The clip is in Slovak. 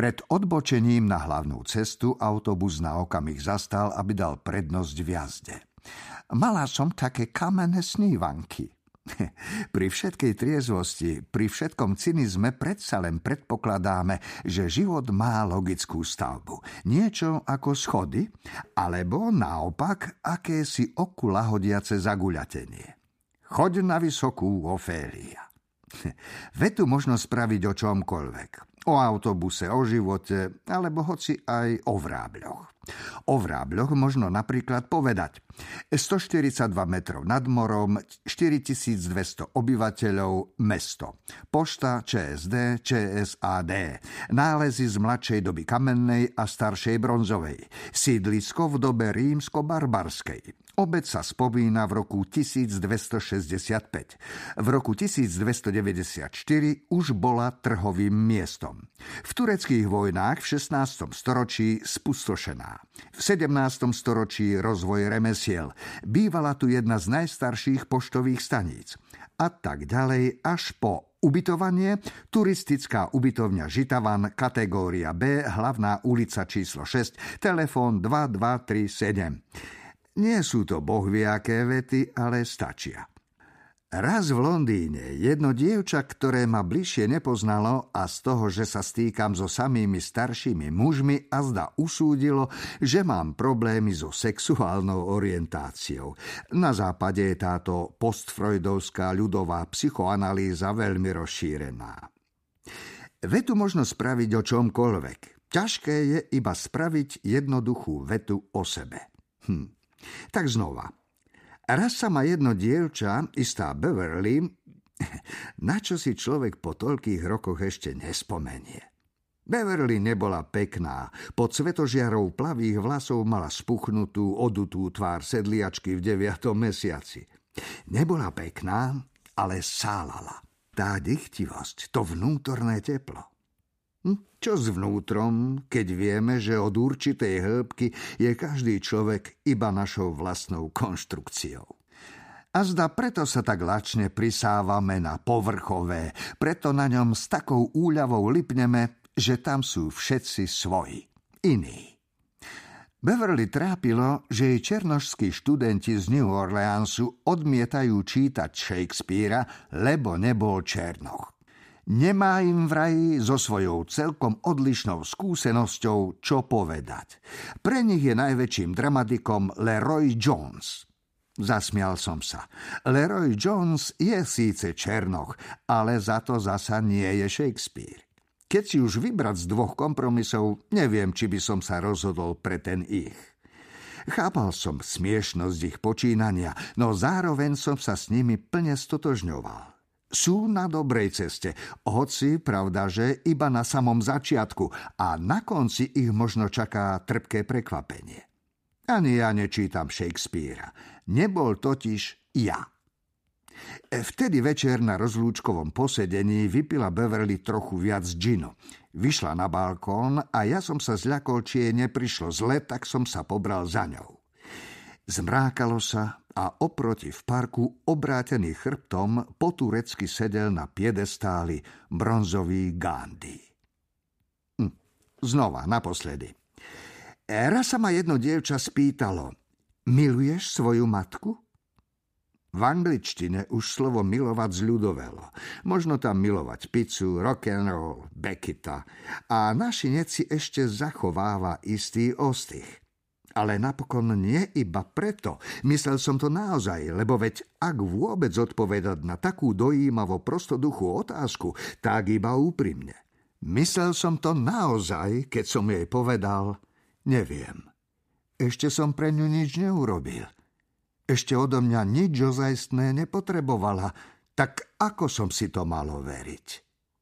Pred odbočením na hlavnú cestu autobus na okamih zastal, aby dal prednosť v jazde. Mala som také kamenné snívanky. Pri všetkej triezvosti, pri všetkom cynizme predsa len predpokladáme, že život má logickú stavbu. Niečo ako schody, alebo naopak akési oku lahodiace zaguľatenie. Choď na vysokú, Ofélia. Vetu možno spraviť o čomkoľvek o autobuse, o živote, alebo hoci aj o vrábľoch. O vrábľoch možno napríklad povedať 142 metrov nad morom, 4200 obyvateľov, mesto. Pošta, ČSD, ČSAD. Nálezy z mladšej doby kamennej a staršej bronzovej. Sídlisko v dobe rímsko-barbarskej. Obec sa spomína v roku 1265. V roku 1294 už bola trhovým miestom. V tureckých vojnách v 16. storočí spustošená. V 17. storočí rozvoj remesiel. Bývala tu jedna z najstarších poštových staníc. A tak ďalej až po Ubytovanie, turistická ubytovňa Žitavan, kategória B, hlavná ulica číslo 6, telefón 2237. Nie sú to bohviaké vety, ale stačia. Raz v Londýne jedno dievča, ktoré ma bližšie nepoznalo a z toho, že sa stýkam so samými staršími mužmi a zda usúdilo, že mám problémy so sexuálnou orientáciou. Na západe je táto postfreudovská ľudová psychoanalýza veľmi rozšírená. Vetu možno spraviť o čomkoľvek. Ťažké je iba spraviť jednoduchú vetu o sebe. Hm. Tak znova. Raz sa ma jedno dievča, istá Beverly, na čo si človek po toľkých rokoch ešte nespomenie. Beverly nebola pekná. Pod svetožiarou plavých vlasov mala spuchnutú, odutú tvár sedliačky v deviatom mesiaci. Nebola pekná, ale sálala. Tá dychtivosť, to vnútorné teplo. Hm? Čo s vnútrom, keď vieme, že od určitej hĺbky je každý človek iba našou vlastnou konštrukciou? A zda preto sa tak lačne prisávame na povrchové, preto na ňom s takou úľavou lipneme, že tam sú všetci svoji, iní. Beverly trápilo, že jej černošskí študenti z New Orleansu odmietajú čítať Shakespearea, lebo nebol černoch. Nemá im vraj so svojou celkom odlišnou skúsenosťou čo povedať. Pre nich je najväčším dramatikom Leroy Jones. Zasmial som sa. Leroy Jones je síce Černoch, ale za to zasa nie je Shakespeare. Keď si už vybrať z dvoch kompromisov, neviem, či by som sa rozhodol pre ten ich. Chápal som smiešnosť ich počínania, no zároveň som sa s nimi plne stotožňoval sú na dobrej ceste, hoci pravda, že iba na samom začiatku a na konci ich možno čaká trpké prekvapenie. Ani ja nečítam Shakespearea. Nebol totiž ja. Vtedy večer na rozlúčkovom posedení vypila Beverly trochu viac džinu. Vyšla na balkón a ja som sa zľakol, či jej neprišlo zle, tak som sa pobral za ňou. Zmrákalo sa a oproti v parku obrátený chrbtom po turecky sedel na piedestáli bronzový Gandhi. Hm, znova, naposledy. Raz sa ma jedno dievča spýtalo, miluješ svoju matku? V angličtine už slovo milovať zľudovelo. Možno tam milovať pizzu, rock'n'roll, Becketa. A našinec si ešte zachováva istý ostých. Ale napokon nie iba preto. Myslel som to naozaj, lebo veď ak vôbec odpovedať na takú dojímavo prostoduchú otázku, tak iba úprimne. Myslel som to naozaj, keď som jej povedal, neviem. Ešte som pre ňu nič neurobil. Ešte odo mňa nič ozajstné nepotrebovala, tak ako som si to malo veriť?